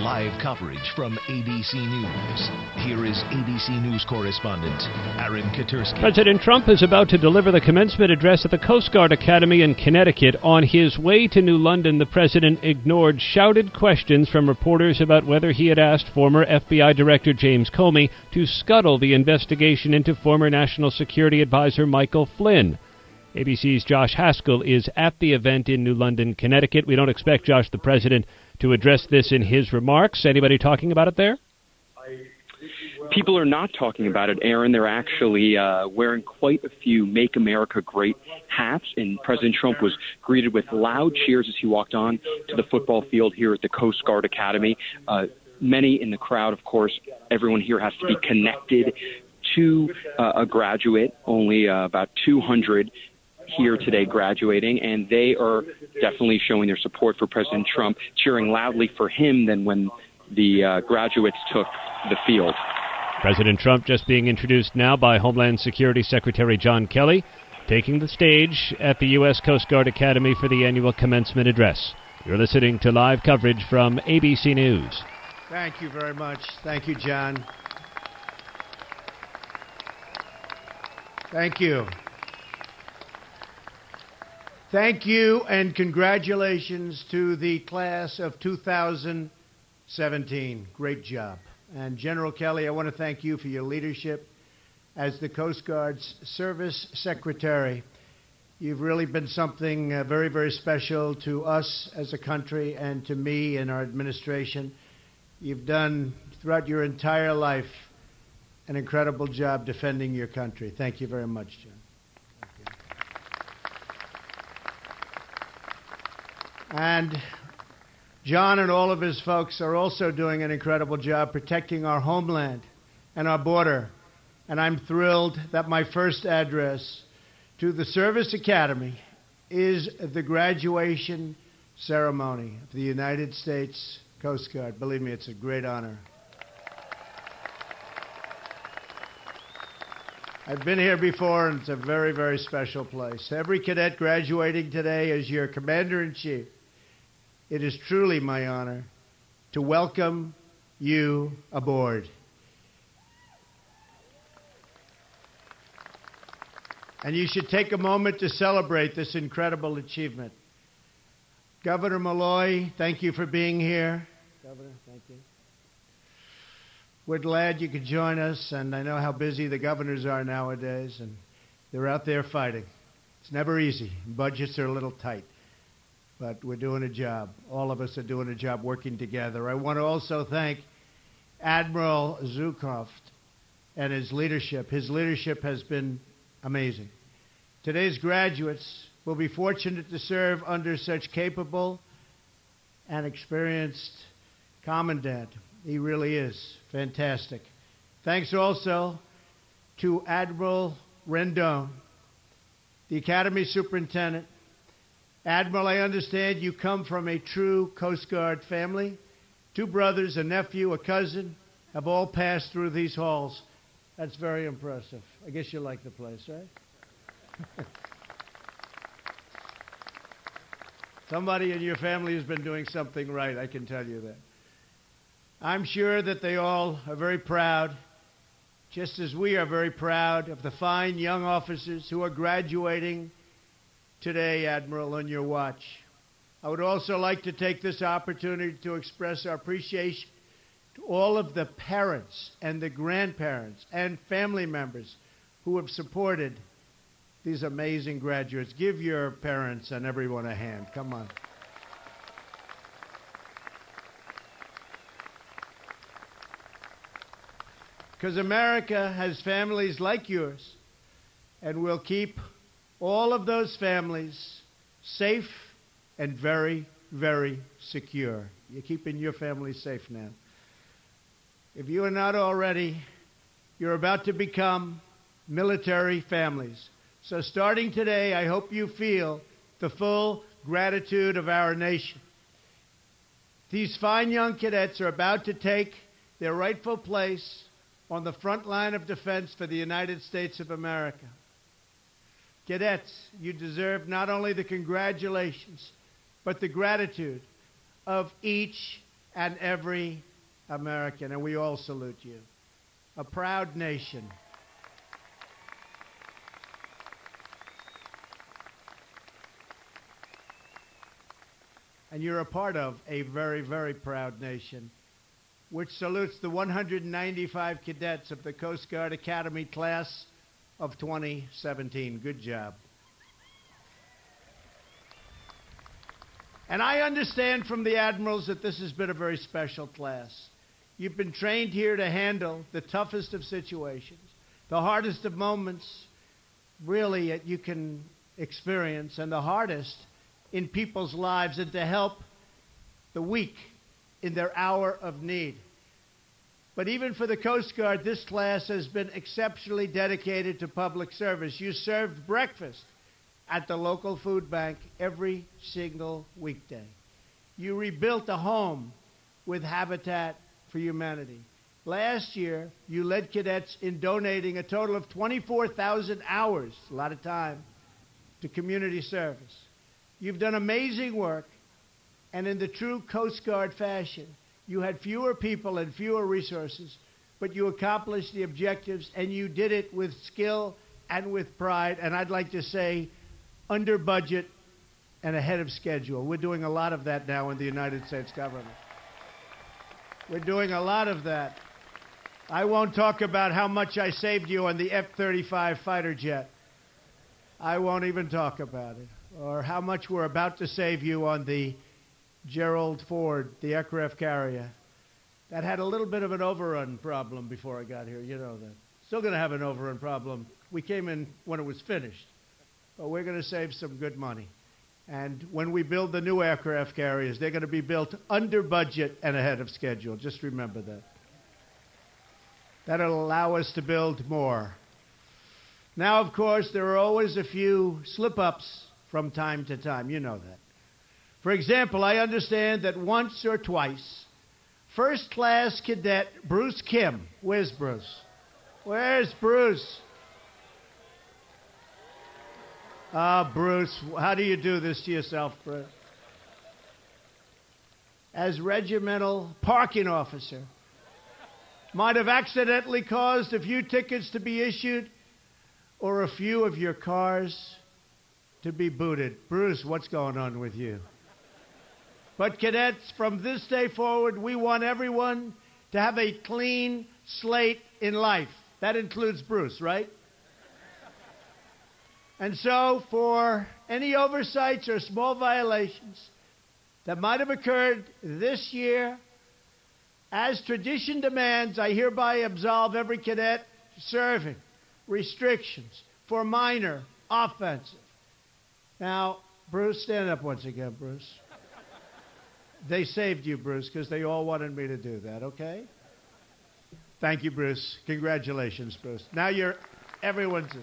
Live coverage from ABC News. Here is ABC News correspondent Aaron Katersky. President Trump is about to deliver the commencement address at the Coast Guard Academy in Connecticut. On his way to New London, the president ignored shouted questions from reporters about whether he had asked former FBI Director James Comey to scuttle the investigation into former National Security Advisor Michael Flynn. ABC's Josh Haskell is at the event in New London, Connecticut. We don't expect Josh, the president, to address this in his remarks. Anybody talking about it there? People are not talking about it, Aaron. They're actually uh, wearing quite a few Make America Great hats, and President Trump was greeted with loud cheers as he walked on to the football field here at the Coast Guard Academy. Uh, many in the crowd, of course, everyone here has to be connected to uh, a graduate. Only uh, about 200 here today graduating, and they are definitely showing their support for President Trump, cheering loudly for him than when the uh, graduates took the field. President Trump just being introduced now by Homeland Security Secretary John Kelly, taking the stage at the U.S. Coast Guard Academy for the annual commencement address. You're listening to live coverage from ABC News. Thank you very much. Thank you, John. Thank you. Thank you and congratulations to the class of 2017. Great job. And General Kelly, I want to thank you for your leadership as the Coast Guard's Service Secretary. You've really been something uh, very, very special to us as a country and to me and our administration. You've done throughout your entire life an incredible job defending your country. Thank you very much, John. And John and all of his folks are also doing an incredible job protecting our homeland and our border. And I'm thrilled that my first address to the Service Academy is the graduation ceremony of the United States Coast Guard. Believe me, it's a great honor. I've been here before, and it's a very, very special place. Every cadet graduating today is your commander in chief. It is truly my honor to welcome you aboard. And you should take a moment to celebrate this incredible achievement. Governor Malloy, thank you for being here. Governor, thank you. We're glad you could join us, and I know how busy the governors are nowadays, and they're out there fighting. It's never easy. Budgets are a little tight but we're doing a job. All of us are doing a job working together. I want to also thank Admiral Zukunft and his leadership. His leadership has been amazing. Today's graduates will be fortunate to serve under such capable and experienced commandant. He really is fantastic. Thanks also to Admiral Rendon, the Academy Superintendent, Admiral, I understand you come from a true Coast Guard family. Two brothers, a nephew, a cousin have all passed through these halls. That's very impressive. I guess you like the place, right? Somebody in your family has been doing something right, I can tell you that. I'm sure that they all are very proud, just as we are very proud of the fine young officers who are graduating today, Admiral, on your watch. I would also like to take this opportunity to express our appreciation to all of the parents and the grandparents and family members who have supported these amazing graduates. Give your parents and everyone a hand. Come on. Because America has families like yours, and will keep all of those families safe and very, very secure. You're keeping your family safe now. If you are not already, you're about to become military families. So, starting today, I hope you feel the full gratitude of our nation. These fine young cadets are about to take their rightful place on the front line of defense for the United States of America. Cadets, you deserve not only the congratulations, but the gratitude of each and every American, and we all salute you. A proud nation. And you're a part of a very, very proud nation, which salutes the 195 cadets of the Coast Guard Academy class of 2017. Good job. And I understand from the admirals that this has been a very special class. You've been trained here to handle the toughest of situations, the hardest of moments, really, that you can experience, and the hardest in people's lives, and to help the weak in their hour of need. But even for the Coast Guard, this class has been exceptionally dedicated to public service. You served breakfast at the local food bank every single weekday. You rebuilt a home with Habitat for Humanity. Last year, you led cadets in donating a total of 24,000 hours, a lot of time, to community service. You've done amazing work, and in the true Coast Guard fashion, you had fewer people and fewer resources, but you accomplished the objectives, and you did it with skill and with pride. And I'd like to say, under budget and ahead of schedule. We're doing a lot of that now in the United States government. We're doing a lot of that. I won't talk about how much I saved you on the F 35 fighter jet. I won't even talk about it. Or how much we're about to save you on the Gerald Ford, the aircraft carrier. That had a little bit of an overrun problem before I got here. You know that. Still going to have an overrun problem. We came in when it was finished but we're going to save some good money. And when we build the new aircraft carriers, they're going to be built under budget and ahead of schedule. Just remember that. That'll allow us to build more. Now, of course, there are always a few slip ups from time to time. You know that. For example, I understand that once or twice, first class cadet Bruce Kim, where's Bruce? Where's Bruce? Ah, Bruce, how do you do this to yourself, Bruce? As regimental parking officer, might have accidentally caused a few tickets to be issued or a few of your cars to be booted. Bruce, what's going on with you? But, cadets, from this day forward, we want everyone to have a clean slate in life. That includes Bruce, right? And so, for any oversights or small violations that might have occurred this year, as tradition demands, I hereby absolve every cadet serving restrictions for minor offensive. Now, Bruce, stand up once again, Bruce. They saved you, Bruce, because they all wanted me to do that, okay? Thank you, Bruce. Congratulations, Bruce. Now you're everyone's the.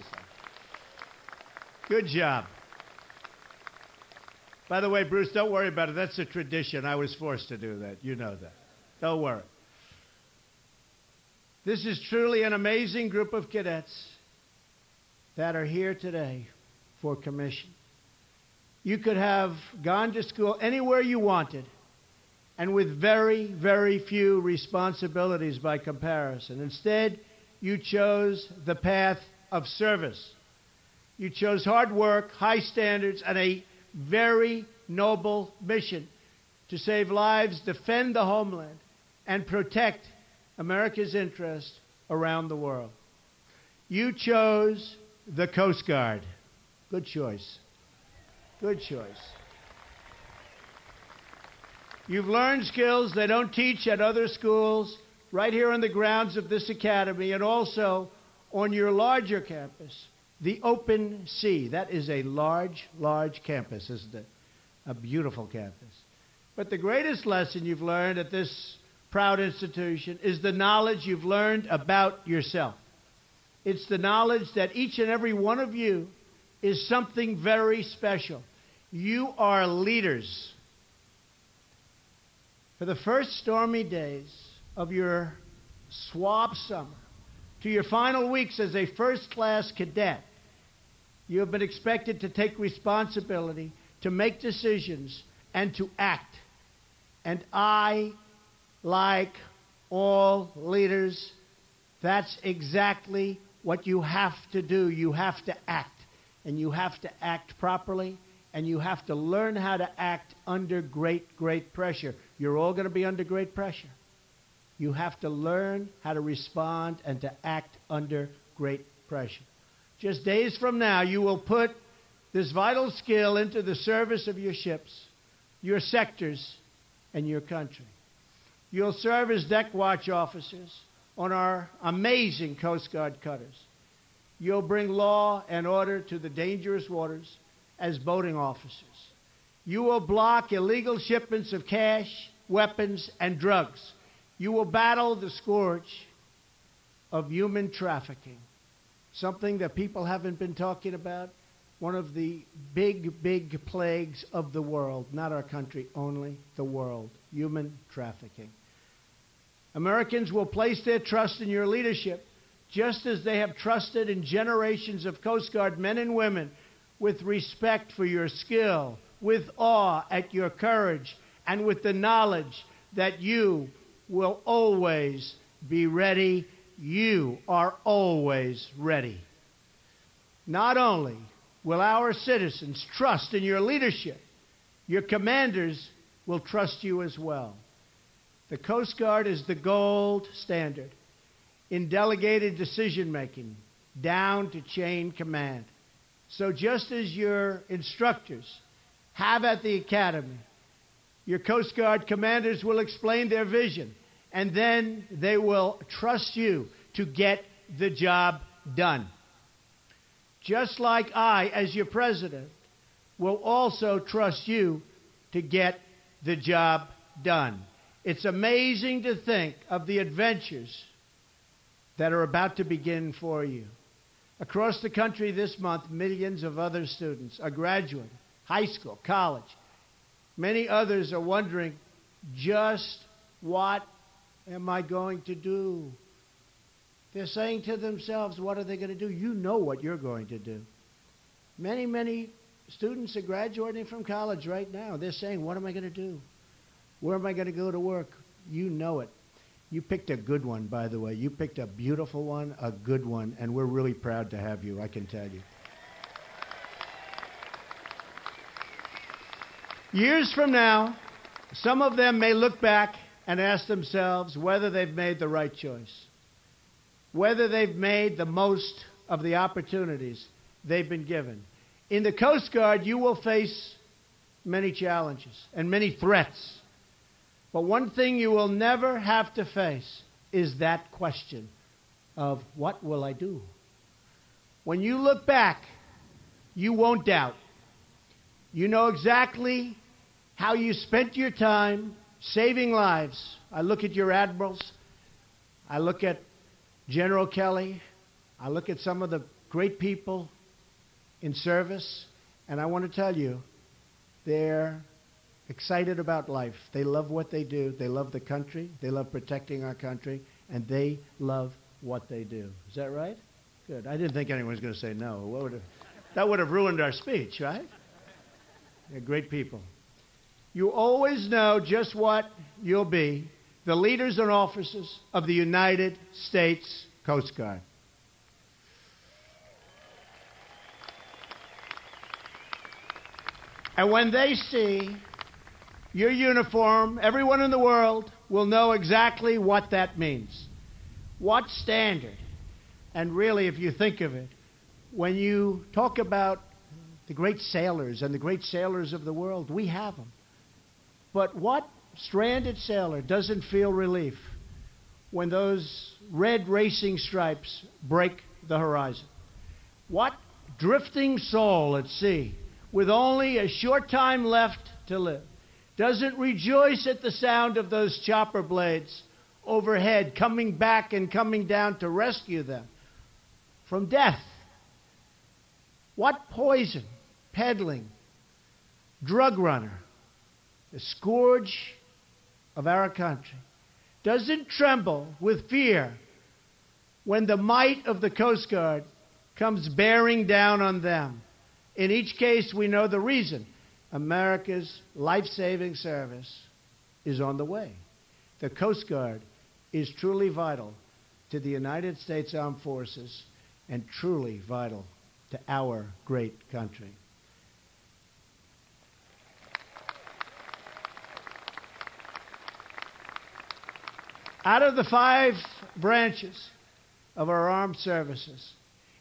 Good job. By the way, Bruce, don't worry about it. That's a tradition. I was forced to do that. You know that. Don't worry. This is truly an amazing group of cadets that are here today for commission. You could have gone to school anywhere you wanted and with very, very few responsibilities by comparison. Instead, you chose the path of service. You chose hard work, high standards, and a very noble mission to save lives, defend the homeland, and protect America's interests around the world. You chose the Coast Guard. Good choice. Good choice. You've learned skills they don't teach at other schools, right here on the grounds of this academy, and also on your larger campus. The Open Sea. That is a large, large campus, isn't it? a beautiful campus. But the greatest lesson you've learned at this proud institution is the knowledge you've learned about yourself. It's the knowledge that each and every one of you is something very special. You are leaders. For the first stormy days of your swab summer, to your final weeks as a first class cadet, you have been expected to take responsibility, to make decisions, and to act. And I, like all leaders, that's exactly what you have to do. You have to act. And you have to act properly. And you have to learn how to act under great, great pressure. You're all going to be under great pressure. You have to learn how to respond and to act under great pressure. Just days from now, you will put this vital skill into the service of your ships, your sectors, and your country. You'll serve as deck watch officers on our amazing Coast Guard cutters. You'll bring law and order to the dangerous waters as boating officers. You will block illegal shipments of cash, weapons, and drugs. You will battle the scourge of human trafficking, something that people haven't been talking about. One of the big, big plagues of the world, not our country only, the world human trafficking. Americans will place their trust in your leadership just as they have trusted in generations of Coast Guard men and women with respect for your skill, with awe at your courage, and with the knowledge that you will always be ready. You are always ready. Not only will our citizens trust in your leadership, your commanders will trust you as well. The Coast Guard is the gold standard in delegated decision making down to chain command. So, just as your instructors have at the academy, your Coast Guard commanders will explain their vision, and then they will trust you to get the job done. Just like I, as your president, will also trust you to get the job done. It's amazing to think of the adventures that are about to begin for you. Across the country this month, millions of other students are graduating, high school, college. Many others are wondering just what am I going to do? They're saying to themselves, what are they going to do? You know what you're going to do. Many, many students are graduating from college right now. They're saying, what am I going to do? Where am I going to go to work? You know it. You picked a good one, by the way. You picked a beautiful one, a good one, and we're really proud to have you, I can tell you. Years from now, some of them may look back and ask themselves whether they've made the right choice, whether they've made the most of the opportunities they've been given. In the Coast Guard, you will face many challenges and many threats. But one thing you will never have to face is that question of what will I do? When you look back, you won't doubt. You know exactly how you spent your time saving lives. I look at your admirals. I look at General Kelly. I look at some of the great people in service. And I want to tell you, they're excited about life. They love what they do. They love the country. They love protecting our country. And they love what they do. Is that right? Good. I didn't think anyone was going to say no. Would have, that would have ruined our speech, right? They're great people. You always know just what you'll be the leaders and officers of the United States Coast Guard. And when they see your uniform, everyone in the world will know exactly what that means. What standard? And really, if you think of it, when you talk about the great sailors and the great sailors of the world, we have them. But what stranded sailor doesn't feel relief when those red racing stripes break the horizon? What drifting soul at sea, with only a short time left to live, doesn't rejoice at the sound of those chopper blades overhead coming back and coming down to rescue them from death. What poison peddling drug runner, the scourge of our country, doesn't tremble with fear when the might of the Coast Guard comes bearing down on them. In each case, we know the reason. America's life saving service is on the way. The Coast Guard is truly vital to the United States Armed Forces and truly vital to our great country. Out of the five branches of our armed services,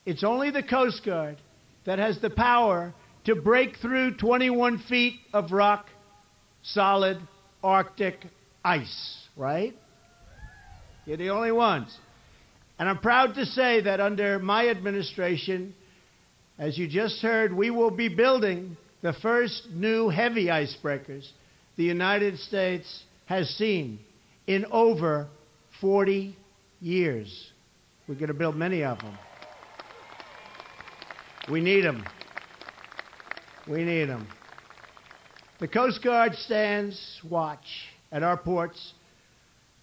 it's only the Coast Guard that has the power to break through 21 feet of rock, solid Arctic ice, right? You're the only ones. And I'm proud to say that under my administration, as you just heard, we will be building the first new heavy icebreakers the United States has seen in over 40 years. We're going to build many of them. We need them. We need them. The Coast Guard stands watch at our ports,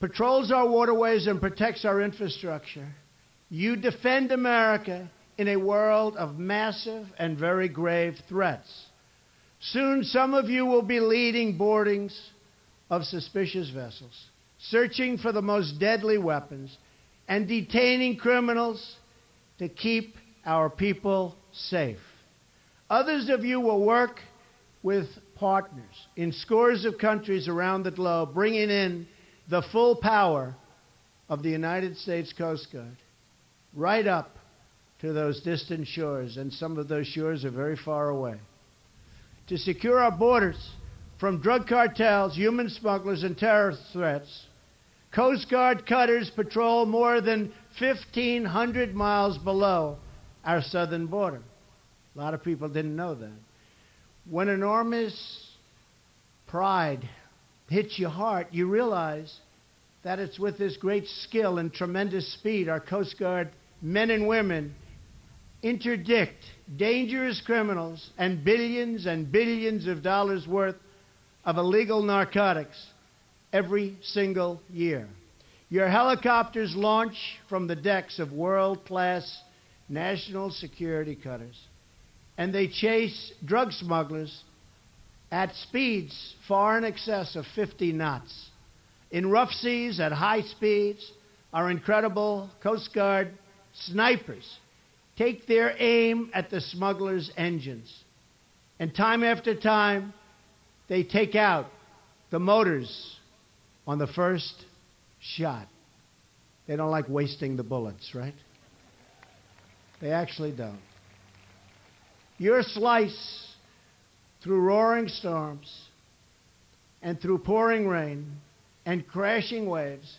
patrols our waterways, and protects our infrastructure. You defend America in a world of massive and very grave threats. Soon, some of you will be leading boardings of suspicious vessels searching for the most deadly weapons, and detaining criminals to keep our people safe. Others of you will work with partners in scores of countries around the globe, bringing in the full power of the United States Coast Guard right up to those distant shores, and some of those shores are very far away. To secure our borders from drug cartels, human smugglers, and terrorist threats, Coast Guard cutters patrol more than 1,500 miles below our southern border. A lot of people didn't know that. When enormous pride hits your heart, you realize that it's with this great skill and tremendous speed our Coast Guard men and women interdict dangerous criminals and billions and billions of dollars worth of illegal narcotics every single year. Your helicopters launch from the decks of world class national security cutters, and they chase drug smugglers at speeds far in excess of 50 knots. In rough seas, at high speeds, our incredible Coast Guard snipers take their aim at the smugglers' engines. And time after time, they take out the motors on the first shot. They don't like wasting the bullets, right? They actually don't. Your slice through roaring storms and through pouring rain and crashing waves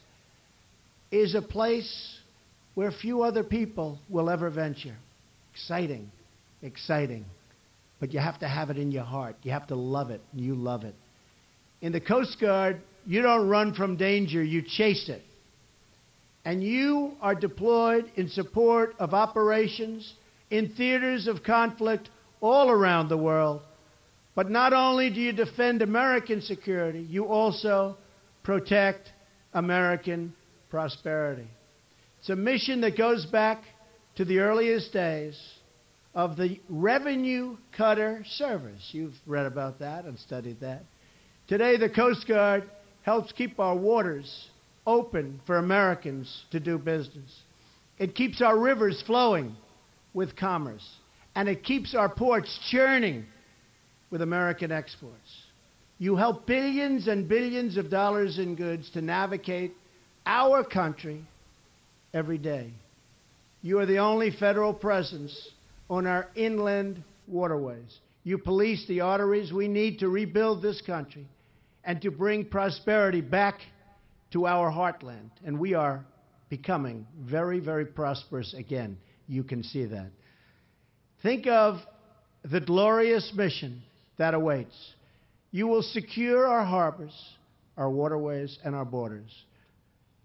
is a place where few other people will ever venture. Exciting, exciting. But you have to have it in your heart. You have to love it, you love it. In the Coast Guard, you don't run from danger, you chase it. And you are deployed in support of operations in theaters of conflict all around the world. But not only do you defend American security, you also protect American prosperity. It's a mission that goes back to the earliest days of the revenue cutter service. You've read about that and studied that. Today, the Coast Guard helps keep our waters open for Americans to do business. It keeps our rivers flowing with commerce, and it keeps our ports churning with American exports. You help billions and billions of dollars in goods to navigate our country every day. You are the only federal presence on our inland waterways. You police the arteries we need to rebuild this country and to bring prosperity back to our heartland. And we are becoming very, very prosperous again. You can see that. Think of the glorious mission that awaits. You will secure our harbors, our waterways, and our borders.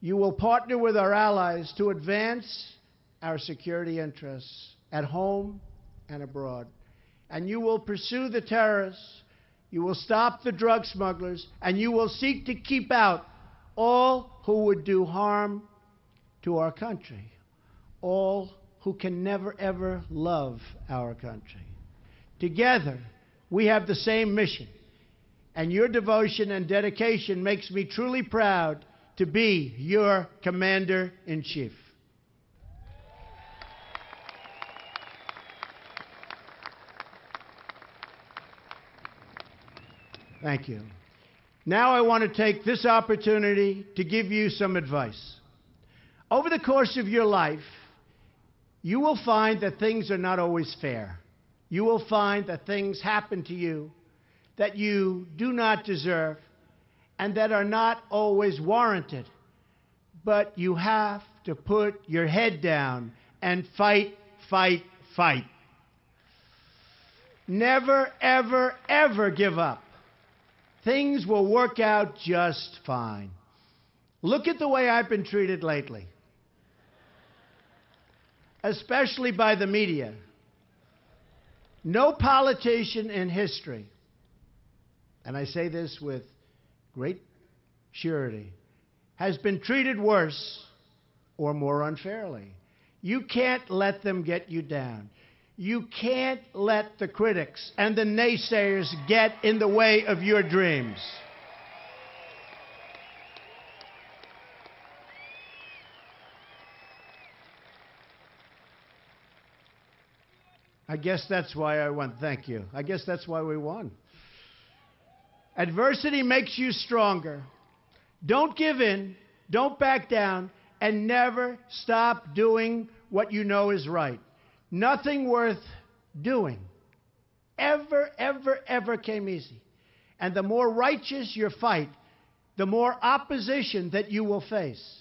You will partner with our allies to advance our security interests at home and abroad. And you will pursue the terrorists, you will stop the drug smugglers, and you will seek to keep out all who would do harm to our country, all who can never, ever love our country. Together, we have the same mission, and your devotion and dedication makes me truly proud to be your Commander in Chief. Thank you. Now I want to take this opportunity to give you some advice. Over the course of your life, you will find that things are not always fair. You will find that things happen to you that you do not deserve and that are not always warranted. But you have to put your head down and fight, fight, fight. Never, ever, ever give up. Things will work out just fine. Look at the way I've been treated lately, especially by the media. No politician in history, and I say this with great surety, has been treated worse or more unfairly. You can't let them get you down. You can't let the critics and the naysayers get in the way of your dreams. I guess that's why I won. Thank you. I guess that's why we won. Adversity makes you stronger. Don't give in, don't back down, and never stop doing what you know is right. Nothing worth doing ever, ever, ever came easy. And the more righteous your fight, the more opposition that you will face.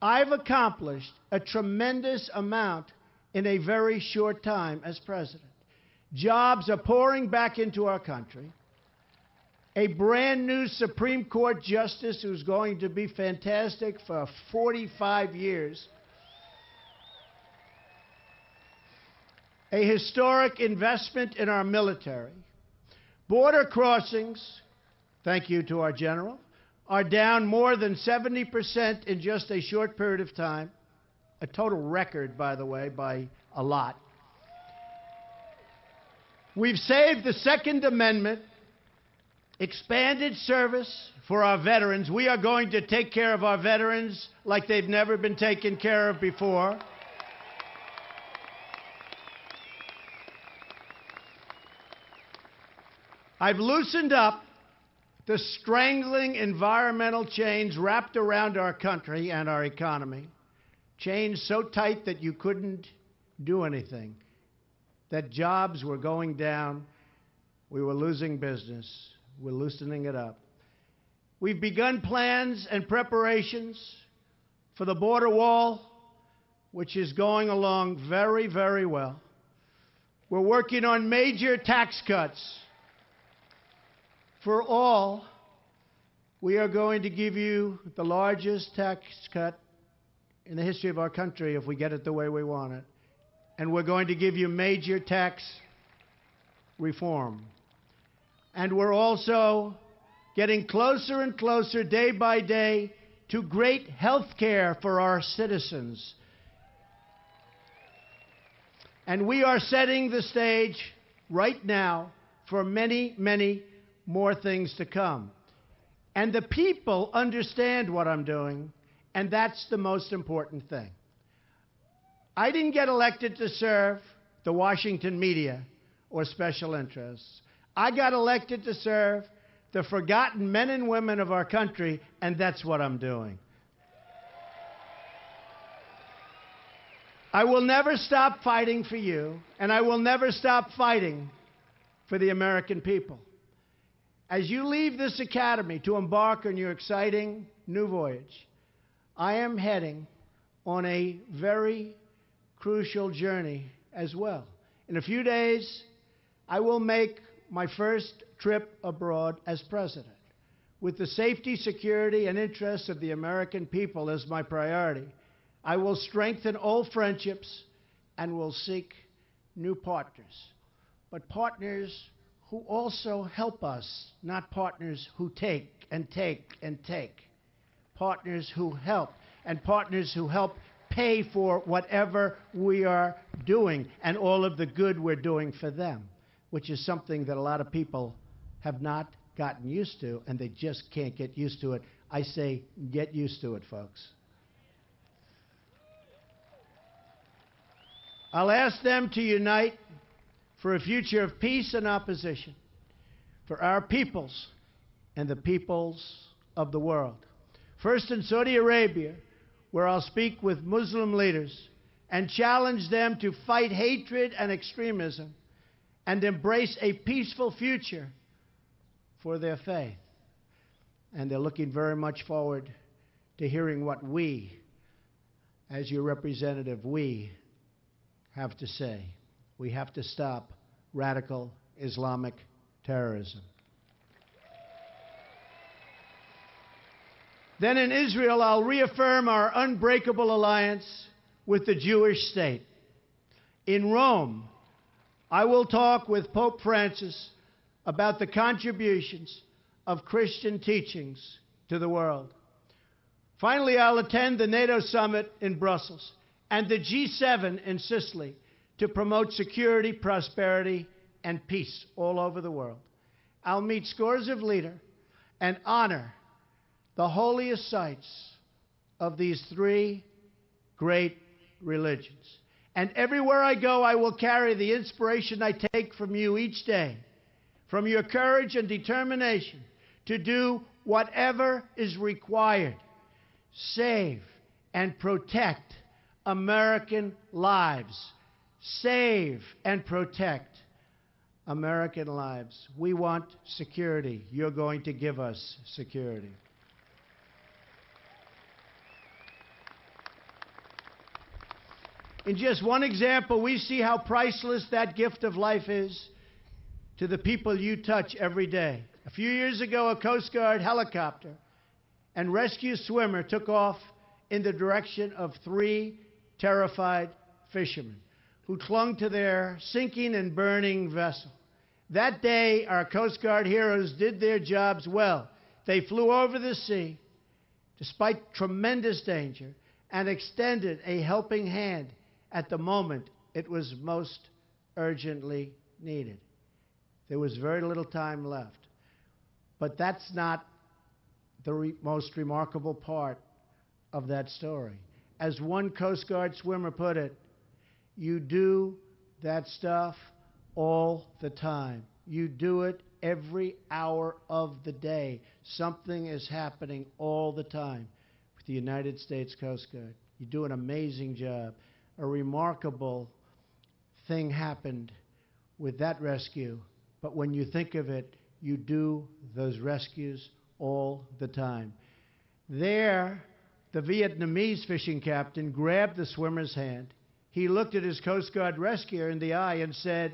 I've accomplished a tremendous amount in a very short time as president. Jobs are pouring back into our country. A brand new Supreme Court justice who's going to be fantastic for 45 years. A historic investment in our military. Border crossings, thank you to our general, are down more than 70% in just a short period of time a total record, by the way, by a lot. We've saved the Second Amendment, expanded service for our veterans. We are going to take care of our veterans like they've never been taken care of before. I've loosened up the strangling environmental chains wrapped around our country and our economy. Chains so tight that you couldn't do anything, that jobs were going down, we were losing business, we're loosening it up. We've begun plans and preparations for the border wall, which is going along very, very well. We're working on major tax cuts for all. We are going to give you the largest tax cut in the history of our country if we get it the way we want it. And we're going to give you major tax reform. And we're also getting closer and closer day by day to great health care for our citizens. And we are setting the stage right now for many, many more things to come. And the people understand what I'm doing. And that's the most important thing. I didn't get elected to serve the Washington media or special interests. I got elected to serve the forgotten men and women of our country, and that's what I'm doing. I will never stop fighting for you, and I will never stop fighting for the American people. As you leave this academy to embark on your exciting new voyage, I am heading on a very crucial journey as well. In a few days, I will make my first trip abroad as president. With the safety, security, and interests of the American people as my priority, I will strengthen old friendships and will seek new partners. But partners who also help us, not partners who take and take and take. Partners who help, and partners who help pay for whatever we are doing and all of the good we're doing for them, which is something that a lot of people have not gotten used to, and they just can't get used to it. I say, get used to it, folks. I'll ask them to unite for a future of peace and opposition, for our peoples and the peoples of the world. First in Saudi Arabia, where I'll speak with Muslim leaders and challenge them to fight hatred and extremism and embrace a peaceful future for their faith. And they're looking very much forward to hearing what we, as your representative, we have to say. We have to stop radical Islamic terrorism. Then in Israel, I'll reaffirm our unbreakable alliance with the Jewish state. In Rome, I will talk with Pope Francis about the contributions of Christian teachings to the world. Finally, I'll attend the NATO summit in Brussels and the G7 in Sicily to promote security, prosperity, and peace all over the world. I'll meet scores of leaders and honor the holiest sites of these three great religions. And everywhere I go, I will carry the inspiration I take from you each day, from your courage and determination to do whatever is required. Save and protect American lives. Save and protect American lives. We want security. You're going to give us security. In just one example, we see how priceless that gift of life is to the people you touch every day. A few years ago, a Coast Guard helicopter and rescue swimmer took off in the direction of three terrified fishermen who clung to their sinking and burning vessel. That day, our Coast Guard heroes did their jobs well. They flew over the sea despite tremendous danger and extended a helping hand at the moment it was most urgently needed. There was very little time left. But that's not the re- most remarkable part of that story. As one Coast Guard swimmer put it, you do that stuff all the time. You do it every hour of the day. Something is happening all the time with the United States Coast Guard. You do an amazing job a remarkable thing happened with that rescue. But when you think of it, you do those rescues all the time. There, the Vietnamese fishing captain grabbed the swimmer's hand. He looked at his Coast Guard rescuer in the eye and said,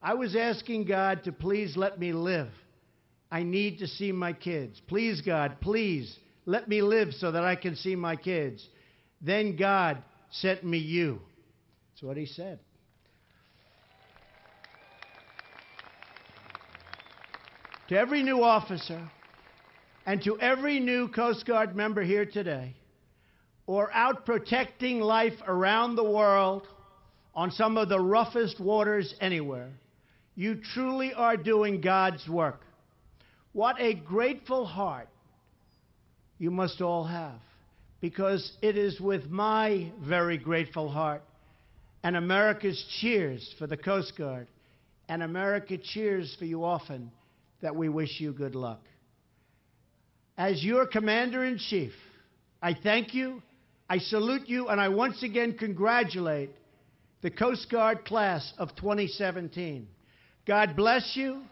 I was asking God to please let me live. I need to see my kids. Please, God, please let me live so that I can see my kids. Then God sent me you. That's what he said. To every new officer and to every new Coast Guard member here today, or out protecting life around the world on some of the roughest waters anywhere, you truly are doing God's work. What a grateful heart you must all have because it is with my very grateful heart and America's cheers for the Coast Guard and America cheers for you often that we wish you good luck. As your Commander in Chief, I thank you, I salute you, and I once again congratulate the Coast Guard class of 2017. God bless you,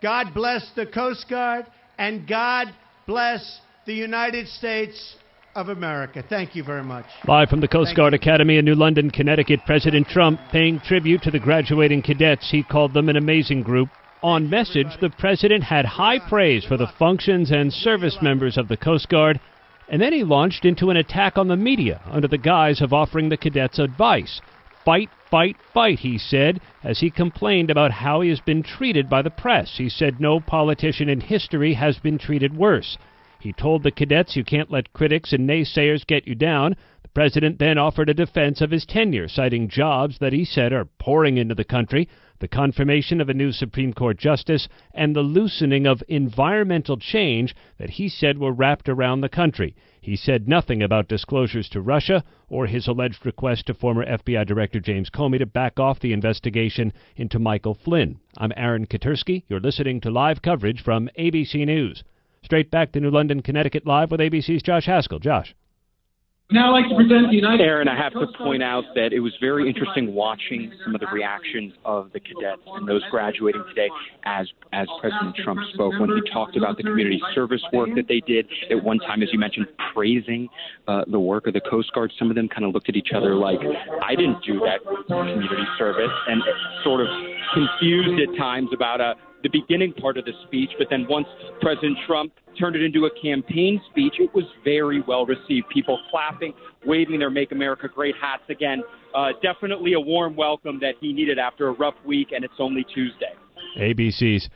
God bless the Coast Guard, and God bless the United States of America. Thank you very much. Live from the Coast Thank Guard you. Academy in New London, Connecticut, President Trump paying tribute to the graduating cadets. He called them an amazing group. On message, the president had high praise for the functions and service members of the Coast Guard, and then he launched into an attack on the media under the guise of offering the cadets advice. Fight, fight, fight, he said, as he complained about how he has been treated by the press. He said no politician in history has been treated worse. He told the cadets you can't let critics and naysayers get you down. The president then offered a defense of his tenure, citing jobs that he said are pouring into the country, the confirmation of a new Supreme Court justice, and the loosening of environmental change that he said were wrapped around the country. He said nothing about disclosures to Russia or his alleged request to former FBI Director James Comey to back off the investigation into Michael Flynn. I'm Aaron Katersky. You're listening to live coverage from ABC News. Straight back to New London, Connecticut, live with ABC's Josh Haskell. Josh. Now I'd like to present the United. Aaron, I have to point out that it was very interesting watching some of the reactions of the cadets and those graduating today as as President Trump spoke when he talked about the community service work that they did. At one time, as you mentioned, praising uh, the work of the Coast Guard. Some of them kind of looked at each other like, "I didn't do that community service," and sort of confused at times about uh, the beginning part of the speech. But then once President Trump turned it into a campaign speech, it was very well received. People clapping, waving their Make America Great hats again. Uh, definitely a warm welcome that he needed after a rough week, and it's only Tuesday. ABC's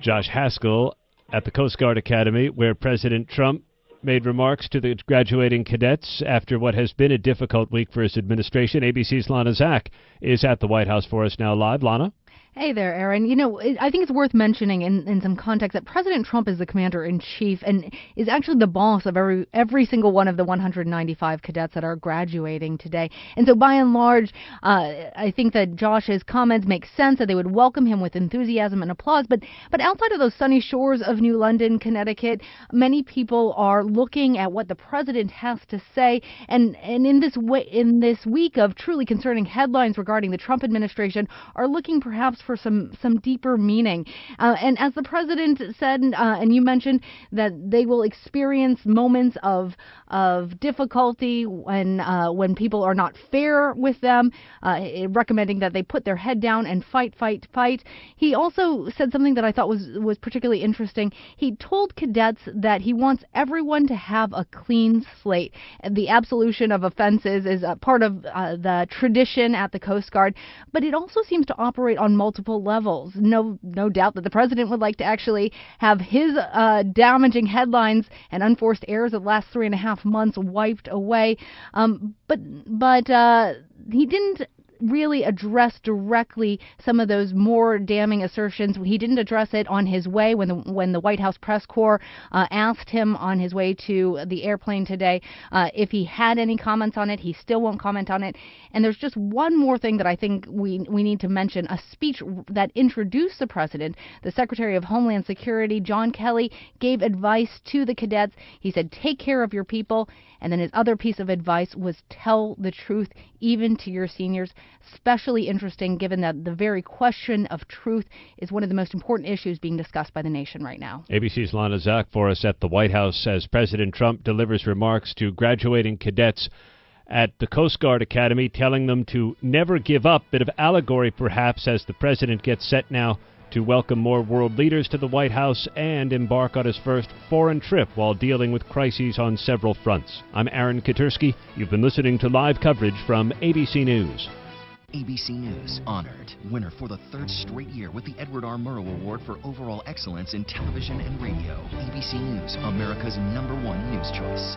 Josh Haskell at the Coast Guard Academy, where President Trump made remarks to the graduating cadets after what has been a difficult week for his administration. ABC's Lana Zak is at the White House for us now live. Lana? Hey there, Aaron. You know, I think it's worth mentioning in, in some context that President Trump is the commander in chief and is actually the boss of every every single one of the 195 cadets that are graduating today. And so, by and large, uh, I think that Josh's comments make sense that they would welcome him with enthusiasm and applause. But but outside of those sunny shores of New London, Connecticut, many people are looking at what the president has to say. And and in this way, in this week of truly concerning headlines regarding the Trump administration, are looking perhaps for some some deeper meaning. Uh, and as the president said, uh, and you mentioned that they will experience moments of of difficulty when uh, when people are not fair with them, uh, recommending that they put their head down and fight, fight, fight. He also said something that I thought was was particularly interesting. He told cadets that he wants everyone to have a clean slate. The absolution of offenses is a part of uh, the tradition at the Coast Guard, but it also seems to operate on multiple multiple levels. No, no doubt that the president would like to actually have his uh, damaging headlines and unforced errors of the last three and a half months wiped away. Um, but but uh, he didn't really address directly some of those more damning assertions. He didn't address it on his way when the when the White House press corps uh, asked him on his way to the airplane today uh, if he had any comments on it. He still won't comment on it. And there's just one more thing that I think we we need to mention: a speech that introduced the president. The Secretary of Homeland Security, John Kelly, gave advice to the cadets. He said, "Take care of your people." And then his other piece of advice was tell the truth even to your seniors. Especially interesting given that the very question of truth is one of the most important issues being discussed by the nation right now. ABC's Lana Zak for us at the White House as President Trump delivers remarks to graduating cadets at the Coast Guard Academy, telling them to never give up. Bit of allegory, perhaps, as the president gets set now to welcome more world leaders to the White House and embark on his first foreign trip while dealing with crises on several fronts. I'm Aaron Katersky. You've been listening to live coverage from ABC News. ABC News honored winner for the third straight year with the Edward R. Murrow Award for overall excellence in television and radio. ABC News, America's number one news choice.